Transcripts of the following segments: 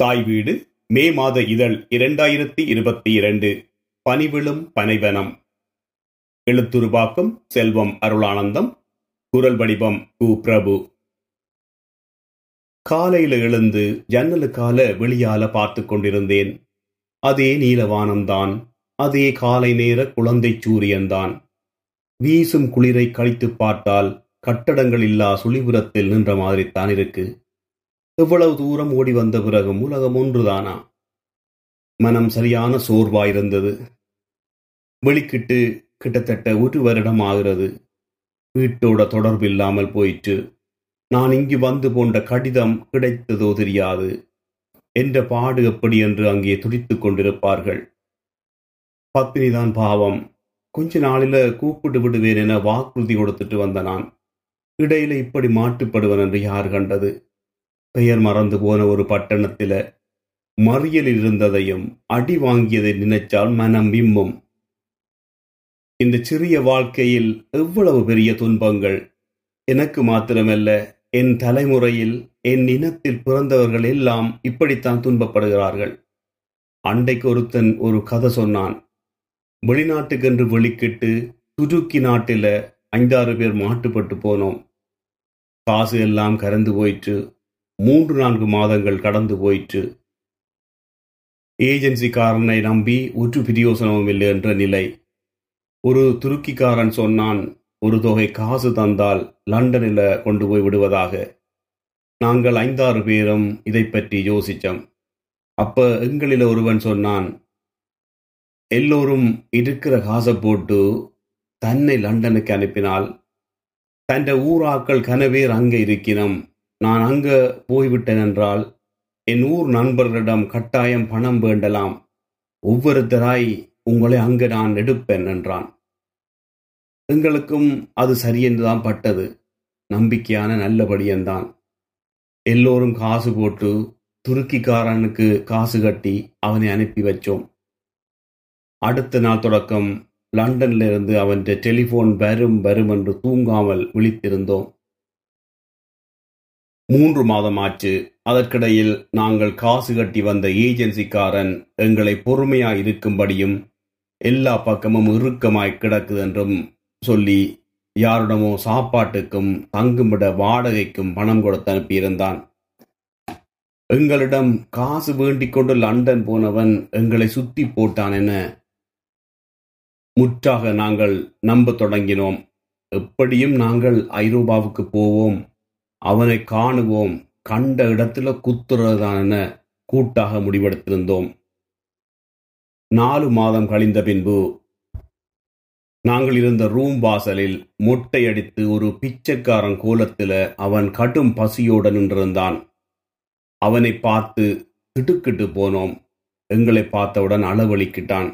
தாய் வீடு மே மாத இதழ் இரண்டாயிரத்தி இருபத்தி இரண்டு பனிவிழும் பனைவனம். எழுத்துருவாக்கம் செல்வம் அருளானந்தம் குரல் வடிவம் கு. பிரபு. காலையில எழுந்து ஜன்னலுக்கால வெளியால பார்த்து கொண்டிருந்தேன். அதே நீலவானம்தான் அதே காலை நேர குழந்தை சூரியன்தான். வீசும் குளிரை கழித்து பார்த்தால் கட்டடங்கள் இல்லா சுழிபுரத்தில் நின்ற மாதிரித்தான் இருக்கு. இவ்வளவு தூரம் ஓடி வந்த பிறகும் உலகம் ஒன்றுதானா? மனம் சரியான சோர்வாயிருந்தது. வெளிக்கிட்டு கிட்டத்தட்ட ஒரு வருடம் ஆகிறது வீட்டோட தொடர்பு இல்லாமல் போயிற்று. நான் இங்கு வந்து போன்ற கடிதம் கிடைத்ததோ தெரியாது. என்ற பாடு எப்படி என்று அங்கே துடித்துக் கொண்டிருப்பார்கள். பத்மினிதான் பாவம். கொஞ்ச நாளில கூப்பிட்டு விடுவேன் என வாக்குறுதி கொடுத்துட்டு வந்த நான். இடையில இப்படி மாட்டுப்படுவன் என்று யார் கண்டது? பெயர் மறந்து போன ஒரு பட்டணத்தில மறியலில் இருந்ததையும் அடி வாங்கியதை நினைச்சால் மனம் விம்மும் இந்த சிறிய வாழ்க்கையில் எவ்வளவு பெரிய துன்பங்கள். எனக்கு மாத்திரமல்ல என் தலைமுறையில் என் இனத்தில் பிறந்தவர்கள் எல்லாம் இப்படித்தான் துன்பப்படுகிறார்கள். அண்டைக்கு ஒருத்தன் ஒரு கதை சொன்னான். வெளிநாட்டுக்கென்று வெளிக்கிட்டு துருக்கி நாட்டில ஐந்தாறு பேர் மாட்டுப்பட்டு போனோம். காசு எல்லாம் கறந்து போயிற்று. மூன்று நான்கு மாதங்கள் கடந்து போயிற்று. ஏஜென்சிக்காரனை நம்பி ஒற்று பிரியோசனமும் இல்லை என்ற நிலை. ஒரு துருக்கிக்காரன் சொன்னான் ஒரு தொகை காசு தந்தால் லண்டனில் கொண்டு போய் விடுவதாக. நாங்கள் ஐந்தாறு பேரும் இதை பற்றி யோசித்தோம் அப்ப எங்களில் ஒருவன் சொன்னான் எல்லோரும் இருக்கிற காசை போட்டு தன்னை லண்டனுக்கு அனுப்பினால் தன் ஊராக்கள் கனவேர் அங்கே இருக்கிறோம் நான் அங்க போய்விட்டேன் என்றால் என் ஊர் நண்பர்களிடம் கட்டாயம் பணம் வேண்டலாம். ஒவ்வொருத்தராய் உங்களை அங்கு நான் எடுப்பேன் என்றான். எங்களுக்கும் அது சரியென்றுதான் பட்டது. நம்பிக்கையான நல்லபடியந்தான் எல்லோரும் காசு போட்டு துருக்கிக்காரனுக்கு காசு கட்டி அவனை அனுப்பி வச்சோம். அடுத்த நாள் தொடக்கம் லண்டன்ல இருந்து அவன் டெலிபோன் வரும் வரும் என்று தூங்காமல் விழித்திருந்தோம். மூன்று மாதம் ஆச்சு அதற்கிடையில் நாங்கள் காசு கட்டி வந்த ஏஜென்சிக்காரன் எங்களை பொறுமையா இருக்கும்படியும் எல்லா பக்கமும் இறுக்கமாய் கிடக்குது என்றும் சொல்லி யாரிடமோ சாப்பாட்டுக்கும் தங்குமிட வாடகைக்கும் பணம் கொடுத்து அனுப்பியிருந்தான். எங்களிடம் காசு வேண்டிக் கொண்டு லண்டன் போனவன் எங்களை சுத்தி போட்டான் என முற்றாக நாங்கள் நம்ப தொடங்கினோம். எப்படியும் நாங்கள் ஐரோப்பாவுக்கு போவோம். அவனை காணுவோம். கண்ட இடத்துல குத்துறதுதான் கூட்டாக முடிவெடுத்திருந்தோம். நாலு மாதம் கழிந்த பின்பு நாங்கள் இருந்த ரூம் வாசலில் மொட்டையடித்து ஒரு பிச்சைக்காரன் கோலத்தில் அவன் கடும் பசியோடு நின்றிருந்தான். அவனை பார்த்து திடுக்கிட்டு போனோம். எங்களை பார்த்தவுடன் அளவழிக்கிட்டான்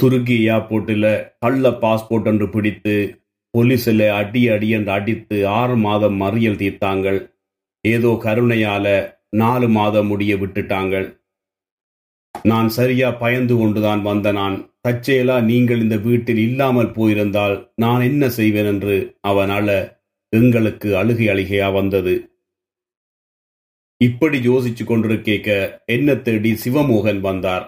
துருக்கி ஏர்போர்ட்டில் கள்ள பாஸ்போர்ட் என்று பிடித்து போலீஸில் அடி அடி என்று அடித்து ஆறு மாதம் மறியல் தீர்த்தாங்கள். ஏதோ கருணையால நாலு மாதம் முடிய விட்டுட்டாங்கள். நான் சரியா பயந்து கொண்டுதான் வந்த நான் தச்சேலா நீங்கள் இந்த வீட்டில் இல்லாமல் போயிருந்தால் நான் என்ன செய்வேன் என்று அவனால எங்களுக்கு அழுகை அழுகையா வந்தது. இப்படி யோசிச்சு கொண்டிருக்கேக்க என்ன தேடி சிவமோகன் வந்தார்.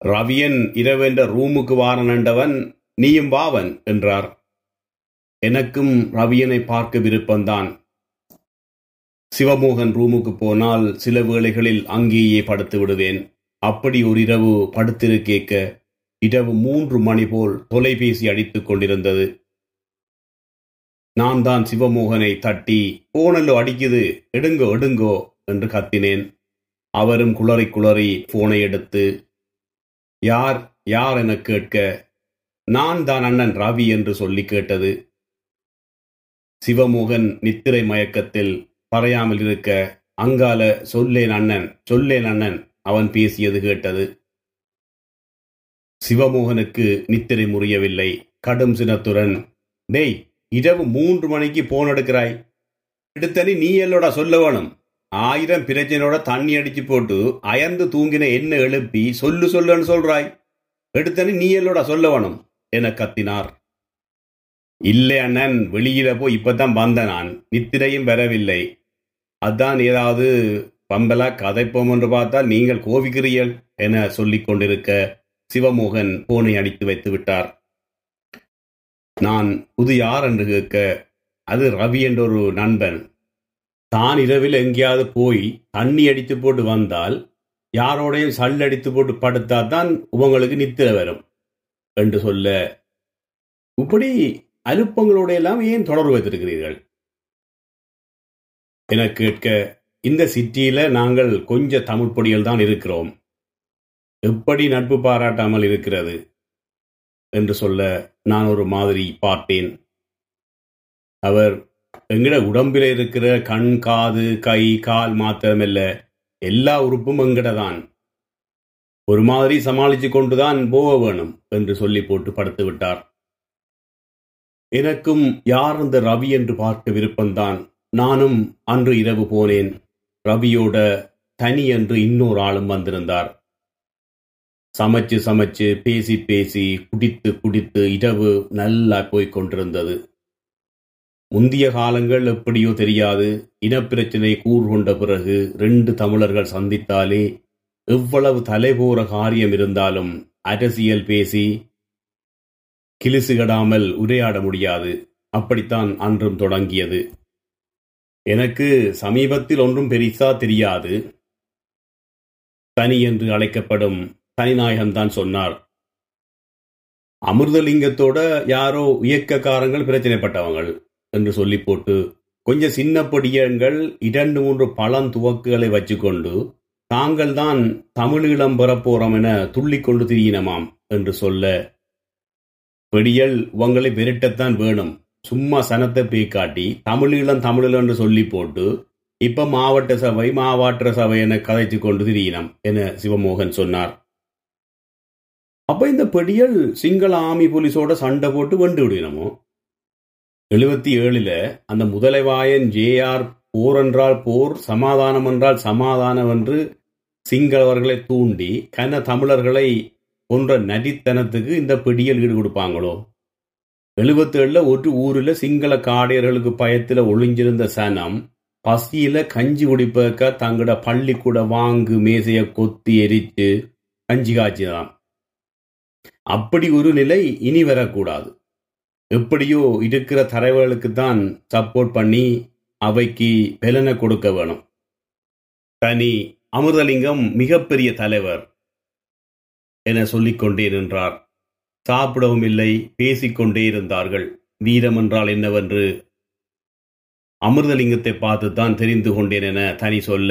ரவியன் இரவென்ற ரூமுக்கு வாரனண்டவன் நீயும் வாவன் என்றார். எனக்கும் ரவியனை பார்க்க விருப்பம்தான் சிவமோகன் ரூமுக்கு போனால் சில வேளைகளில் அங்கேயே படுத்து விடுவேன். அப்படி ஒரு இரவு படுத்திருக்கேக்க இரவு மூன்று மணி போல் தொலைபேசி அடித்துக் கொண்டிருந்தது. நான் தான் சிவமோகனை தட்டி போனல்லோ அடிக்குது எடுங்கோ எடுங்கோ என்று கத்தினேன். அவரும் குளறி குளறி போனை எடுத்து யார் யார் என கேட்க? நான் தான் அண்ணன் ரவி என்று சொல்லி கேட்டது. சிவமோகன் நித்திரை மயக்கத்தில் பறையாமல் இருக்க அங்கால சொல்லேன் அண்ணன் சொல்லேன் அண்ணன் அவன் பேசியது கேட்டது. சிவமோகனுக்கு நித்திரை முறியவில்லை. கடும் சினத்துடன் டேய் இரவு மூன்று மணிக்கு போன் எடுக்கிறாய். எடுத்தனி நீ எல்லோட சொல்ல வேணும் ஆயிரம் பிரச்சனையோட தண்ணி அடிச்சு போட்டு அயர்ந்து தூங்கின என்ன எழுப்பி சொல்லு சொல்லுன்னு சொல்றாய். எடுத்தனி நீ எல்லோட சொல்ல வேணும் என கத்தினார். இல்லை அண்ணன் வெளியில போய் இப்பதான் வந்த நான். நித்திரையும் வரவில்லை. அதான் ஏதாவது பம்பலா கதைப்போம் என்று பார்த்தால் நீங்கள் கோவிக்கிறீர்கள் என சொல்லிக் கொண்டிருக்க சிவமோகன் போனை அடித்து வைத்து விட்டார். நான் புது யார் என்று கேட்க அது ரவி என்ற ஒரு நண்பன். தான் இரவில் எங்கேயாவது போய் தண்ணி அடித்து போட்டு வந்தால் யாரோடையும் சல் அடித்து போட்டு படுத்தா தான் உங்களுக்கு நித்திர வரும். என்று சொல்ல இப்படி அலுப்பங்களோட எல்லாம் ஏன் தொடர்பு வைத்திருக்கிறீர்கள்? என கேட்க இந்த சிட்டியில நாங்கள் கொஞ்ச தமிழ் தான் இருக்கிறோம். எப்படி நட்பு பாராட்டாமல் இருக்கிறது? என்று சொல்ல நான் ஒரு மாதிரி பார்த்தேன். அவர் எங்கட உடம்பில் இருக்கிற கண் காது கை கால் மாத்திரமல்ல எல்லா உறுப்பும் எங்கட தான். ஒரு மாதிரி சமாளிச்சு கொண்டுதான் போக வேணும் என்று சொல்லி போட்டு படுத்து விட்டார். எனக்கும் யார் அந்த ரவி என்று பார்க்க விருப்பம்தான் நானும் அன்று இரவு போனேன். ரவியோட தனி என்று இன்னொரு ஆளும் வந்திருந்தார். சமைச்சு சமைச்சு பேசி பேசி குடித்து குடித்து இரவு நல்லா போய்க் கொண்டிருந்தது. முந்திய காலங்கள் எப்படியோ தெரியாது. இனப்பிரச்சனை கூர் கொண்ட பிறகு ரெண்டு தமிழர்கள் சந்தித்தாலே எவ்வளவு தலைபோற காரியம் இருந்தாலும் அரசியல் பேசி கிளிசுகடாமல் உரையாட முடியாது. அப்படித்தான் அன்றும் தொடங்கியது. எனக்கு சமீபத்தில் ஒன்றும் பெரிசா தெரியாது. தனி என்று அழைக்கப்படும் தனிநாயகம்தான் சொன்னார். அமிர்தலிங்கத்தோட யாரோ இயக்கக்காரங்கள் பிரச்சனைப்பட்டவங்கள் என்று சொல்லி போட்டு கொஞ்சம் சின்ன பொடியங்கள் இரண்டு மூன்று பழம் துவக்குகளை வச்சுக்கொண்டு தாங்கள் தான் தமிழீழம் பெறப்போறோம் என துள்ளிக்கொண்டு திரியினமாம் என்று சொல்ல பெடியல் உங்களை விரட்டத்தான் வேணும். சும்மா சனத்தை பேய் காட்டி தமிழீழம் தமிழீழம் என்று சொல்லி போட்டு இப்ப மாவட்ட சபை மாவட்ட சபை என கதைச்சு கொண்டு திரியினம் என சிவமோகன் சொன்னார். அப்ப இந்த பெடியல் சிங்கள ஆமி போலீஸோட சண்டை போட்டு வெண்டு விடணுமோ எழுபத்தி ஏழுல அந்த முதலைவாயன் ஜே ஆர் போர் என்றால் போர் சமாதானம் என்றால் சமாதானம் என்று சிங்களவர்களை தூண்டி கன தமிழர்களை போன்ற நதித்தனத்துக்கு இந்த பிடியல் ஈடு கொடுப்பாங்களோ? எழுபத்தேழுல ஒரு ஊரில் சிங்கள காடையர்களுக்கு பயத்தில் ஒளிஞ்சிருந்த சனம் பசியில கஞ்சி குடிப்பதற்க தங்களோட பள்ளிக்கூட வாங்கு மேசைய கொத்தி எரித்து கஞ்சி காய்ச்சிதான் அப்படி ஒரு நிலை இனி வரக்கூடாது. எப்படியோ இருக்கிற தலைவர்களுக்கு தான் சப்போர்ட் பண்ணி அவைக்கு பலனை கொடுக்க வேணும். தனி அமிர்தலிங்கம் மிகப்பெரிய தலைவர் என சொல்லிக்கொண்டே நின்றார். சாப்பிடவும் இல்லை பேசிக்கொண்டே இருந்தார்கள். வீரம் என்றால் என்னவென்று அமிர்தலிங்கத்தை பார்த்து தான் தெரிந்து கொண்டேன் என தனி சொல்ல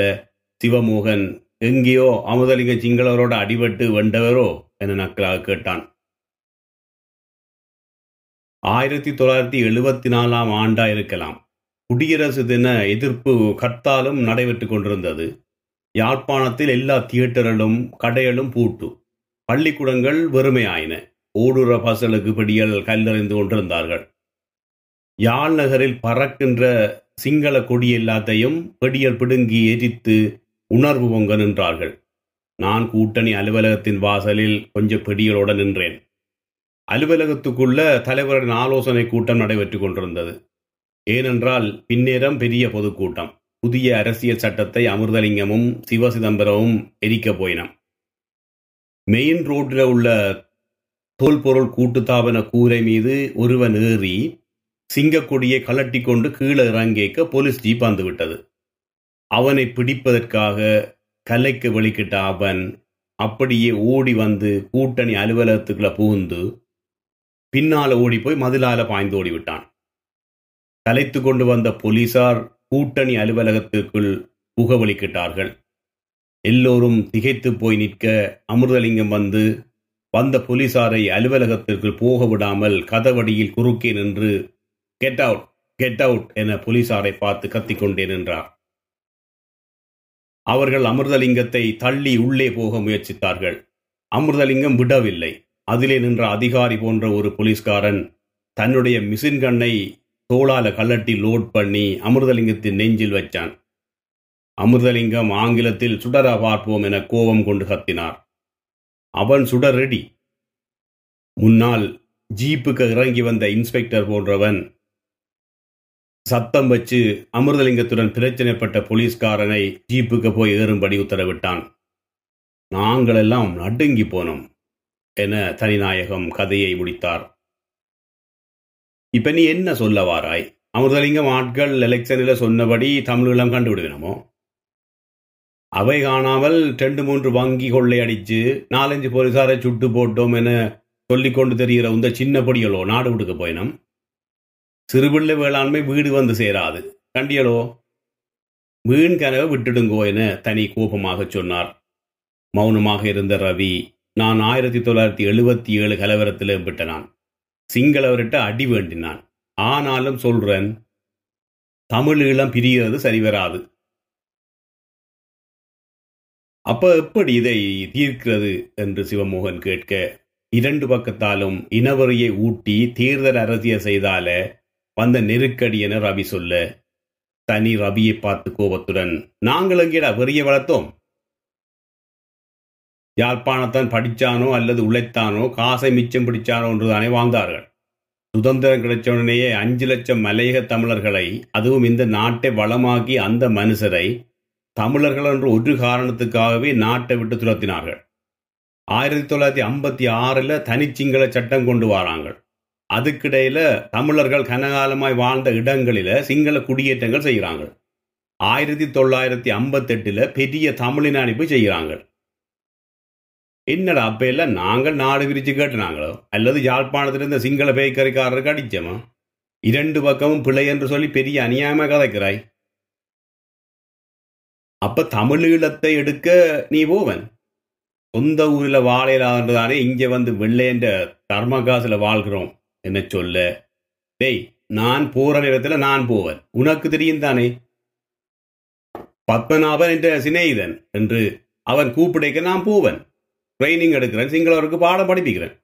சிவமோகன் எங்கேயோ அமிர்தலிங்க சிங்களவரோட அடிபட்டு வெண்டவரோ? என நக்கலாக கேட்டான். ஆயிரத்தி தொள்ளாயிரத்தி எழுபத்தி நாலாம் ஆண்டா இருக்கலாம் குடியரசு தின எதிர்ப்பு கர்த்தாலும் நடைபெற்றுக் கொண்டிருந்தது. யாழ்ப்பாணத்தில் எல்லா தியேட்டர்களும் கடைகளும் பூட்டு. பள்ளிக்கூடங்கள் வெறுமையாயின. ஓடுற பசலுக்கு பிடியல் கல்லறிந்து கொண்டிருந்தார்கள். யாழ் நகரில் பறக்கின்ற சிங்கள கொடி எல்லாத்தையும் பெடியல் பிடுங்கி எரித்து உணர்வு பொங்க நின்றார்கள். நான் கூட்டணி அலுவலகத்தின் வாசலில் கொஞ்சம் பெடியலோடு நின்றேன். அலுவலகத்துக்குள்ள தலைவரின் ஆலோசனை கூட்டம் நடைபெற்றுக் கொண்டிருந்தது. ஏனென்றால் பின்னேரம் பெரிய பொதுக்கூட்டம். புதிய அரசியல் சட்டத்தை அமிர்தலிங்கமும் சிவசிதம்பரமும் எரிக்கப் போயினம் மெயின் ரோட்டில் உள்ள தோல்பொருள் கூட்டுத்தாபன கூரை மீது ஒருவன் ஏறி சிங்கக்கொடியை கலட்டி கொண்டு கீழே இறங்கேக்க போலீஸ் ஜீப் வந்து விட்டது. அவனை பிடிப்பதற்காக கலைக்கு வெளிக்கிட்ட அவன் அப்படியே ஓடி வந்து கூட்டணி அலுவலகத்துக்குள்ள புகுந்து பின்னால ஓடி போய் மதிலால பாய்ந்து ஓடி விட்டான் கலைத்து கொண்டு வந்த போலீசார் கூட்டணி அலுவலகத்திற்குள் புகவலிக்கிட்டார்கள். எல்லோரும் திகைத்து போய் நிற்க அமிர்தலிங்கம் வந்து வந்த போலீசாரை அலுவலகத்திற்குள் போக விடாமல் கதவடியில் குறுக்கே நின்று கெட் அவுட் கெட் அவுட் என போலீசாரை பார்த்து கத்திக்கொண்டே நின்றார். அவர்கள் அமிர்தலிங்கத்தை தள்ளி உள்ளே போக முயற்சித்தார்கள். அமிர்தலிங்கம் விடவில்லை. அதிலே நின்ற அதிகாரி போன்ற ஒரு போலீஸ்காரன் தன்னுடைய மிஷின் கண்ணை தோளால கல்லட்டி லோட் பண்ணி அமிர்தலிங்கத்தின் நெஞ்சில் வச்சான். அமிர்தலிங்கம் ஆங்கிலத்தில் சுடர பார்ப்போம் என கோபம் கொண்டு கத்தினார். அவன் சுடர் ரெடி முன்னால் ஜீப்புக்கு இறங்கி வந்த இன்ஸ்பெக்டர் போன்றவன். சத்தம் வச்சு அமிர்தலிங்கத்துடன் பிரச்சனைப்பட்ட போலீஸ்காரனை ஜீப்புக்கு போய் ஏறும்படி உத்தரவிட்டான். நாங்களெல்லாம் நடுங்கி போனோம் என தனிநாயகம் கதையை முடித்தார். இப்ப நீ என்ன சொல்ல வாராய்? அமிர்தலிங்கம் ஆட்கள் எலெக்ஷனில் சொன்னபடி தமிழீழம் கண்டுவிடுவினமோ அவை காணாமல் ரெண்டு மூன்று வங்கி கொள்ளையடிச்சு நாலஞ்சு போலீசாரை சுட்டு போட்டோம் என சொல்லிக்கொண்டு தெரிகிற உந்த சின்ன பொடியலோ நாடு விடுக்க போயினம்? சிறுபிள்ளை வேளாண்மை வீடு வந்து சேராது. கண்டியலோ வீண் கனவை விட்டுடுங்கோ என தனி கோபமாக சொன்னார். மௌனமாக இருந்த ரவி நான் ஆயிரத்தி தொள்ளாயிரத்தி எழுபத்தி ஏழு கலவரத்தில் விட்ட நான். சிங்களவர்கிட்ட அடி வேண்டினான். ஆனாலும் சொல்றேன் தமிழ் ஈழம் பிரிகிறது சரி வராது அப்ப எப்படி இதை தீர்க்கிறது என்று சிவமோகன் கேட்க இரண்டு பக்கத்தாலும் இனவரியை ஊட்டி தேர்தல் அரசியல் செய்தால வந்த நெருக்கடி என ரவி சொல்ல தனி ரவியை பார்த்து கோபத்துடன் நாங்கள் எங்கேடா வெறிய வளர்த்தோம்? யாழ்ப்பாணத்தான் படித்தானோ அல்லது உழைத்தானோ காசை மிச்சம் பிடிச்சானோ என்றுதானே வாழ்ந்தார்கள். சுதந்திரம் கிடைச்சவுடனேயே அஞ்சு லட்சம் மலையக தமிழர்களை அதுவும் இந்த நாட்டை வளமாக்கி அந்த மனுஷரை தமிழர்கள் என்று ஒரு காரணத்துக்காகவே நாட்டை விட்டு துரத்தினார்கள். ஆயிரத்தி தொள்ளாயிரத்தி ஐம்பத்தி ஆறில் தனிச்சிங்கள சட்டம் கொண்டு வராங்க அதுக்கிடையில் தமிழர்கள் கனகாலமாய் வாழ்ந்த இடங்களில் சிங்கள குடியேற்றங்கள் செய்கிறாங்க ஆயிரத்தி தொள்ளாயிரத்தி ஐம்பத்தெட்டில் பெரிய தமிழின அனுப்பி செய்கிறாங்க என்னடா அப்ப எல்லாம் நாங்கள் நாடு விரிச்சு கேட்டுனாங்களோ? அல்லது யாழ்ப்பாணத்தில் இருந்த சிங்கள பேக்கரிக்காரருக்கு அடிச்சோமா? இரண்டு பக்கமும் பிழை என்று சொல்லி பெரிய அநியாயமா கதைக்கிறாய். அப்ப தமிழீழத்தை எடுக்க நீ போவன்? சொந்த ஊரில் வாழையிலாதுன்றதானே இங்க வந்து வெள்ளையன்ற தர்மகாசுல வாழ்கிறோம் என்ன சொல்ல? டேய் நான் போற நேரத்தில் நான் போவன். உனக்கு தெரியும் தானே? பத்மநாபன் என்ற சிநேகிதன் என்று அவன் கூப்பிடைக்க நான் போவன். ட்ரைனிங் எடுக்கிறேன் சிங்களவருக்கு பாடம் படிப்பிக்கிறேன்.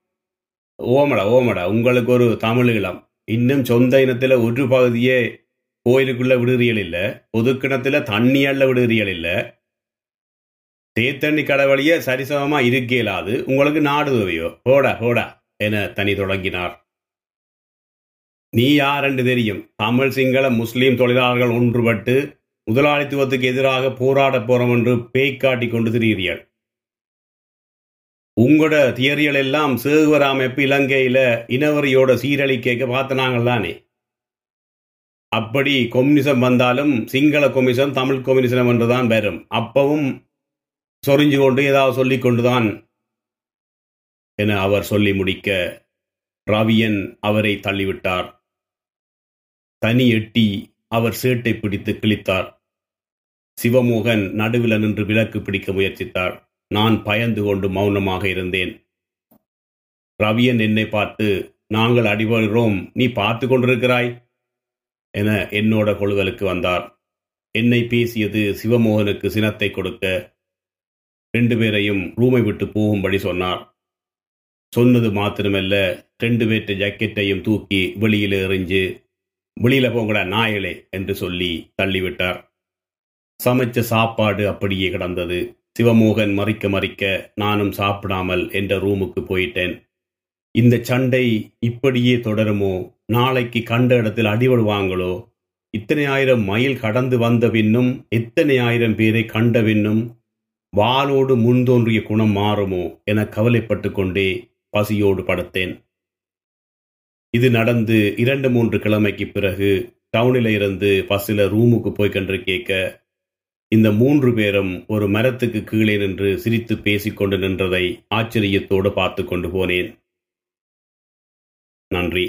ஓமடா ஓமடா உங்களுக்கு ஒரு தமிழ் இளம். இன்னும் சொந்த இனத்துல ஒரு பகுதியே கோயிலுக்குள்ள விடுறியல் இல்லை பொதுக்கிணத்துல தண்ணி விடுறியல் இல்லை. தேத்தண்ணி கடவழிய சரிசமமா இருக்க இயலாது உங்களுக்கு நாடு உதவியோ? ஹோடா போடா என தனி தொடங்கினார். நீ யார் என்று தெரியும்? தமிழ் சிங்கள முஸ்லீம் தொழிலாளர்கள் ஒன்றுபட்டு முதலாளித்துவத்துக்கு எதிராக போராட போறோம் என்று பேய் காட்டி கொண்டு திரிகிறீர்கள். உங்களோட தியரிகள் எல்லாம் சேகுவர் அமைப்பு இலங்கையில இனவரியோட சீரழிக்க பார்த்தனாங்கள் தானே? அப்படி கொம்யூனிசம் வந்தாலும் சிங்கள கொம்யூனிசம் தமிழ் கொம்யூனிசம் என்றுதான் வரும். அப்பவும் சொரிஞ்சு கொண்டு ஏதாவது சொல்லி கொண்டுதான் என அவர் சொல்லி முடிக்க ரவியன் அவரை தள்ளிவிட்டார். தனி எட்டி அவர் சேட்டை பிடித்து கிழித்தார். சிவமோகன் நடுவில் நின்று விலக்கு பிடிக்க முயற்சித்தார். நான் பயந்து கொண்டு மௌனமாக இருந்தேன். ரவியன் என்னை பார்த்து நாங்கள் அடிபடுகிறோம் நீ பார்த்து கொண்டிருக்கிறாய்? என என்னோட கொழுதலுக்கு வந்தார். என்னை பேசியது சிவமோகனுக்கு சினத்தை கொடுக்க. ரெண்டு பேரையும் ரூமை விட்டு போகும்படி சொன்னார். சொன்னது மாத்திரமல்ல ரெண்டு பேர்ட்ட ஜாக்கெட்டையும் தூக்கி வெளியில் எறிஞ்சு வெளியில போங்கடா நாயலே என்று சொல்லி தள்ளிவிட்டார். சமைச்ச சாப்பாடு அப்படியே கிடந்தது. சிவமோகன் மறிக்க மறிக்க நானும் சாப்பிடாமல் என்ற ரூமுக்கு போயிட்டேன். இந்த சண்டை இப்படியே தொடருமோ? நாளைக்கு கண்ட இடத்தில் அடிபடுவாங்களோ? இத்தனை ஆயிரம் மைல் கடந்து வந்த பின்னும் எத்தனை ஆயிரம் பேரை கண்ட பின்னும் வாளோடு முன்தோன்றிய குணம் மாறுமோ என கவலைப்பட்டு கொண்டே பசியோடு படுத்தேன். இது நடந்து இரண்டு மூன்று கிழமைக்கு பிறகு டவுனில் இருந்து பஸ்ஸில் ரூமுக்கு போய் கன்று கேட்க இந்த மூன்று பேரும் ஒரு மரத்துக்கு கீழே நின்று சிரித்து பேசிக்கொண்டு நின்றதை ஆச்சரியத்தோடு பார்த்து கொண்டு போனேன். நன்றி.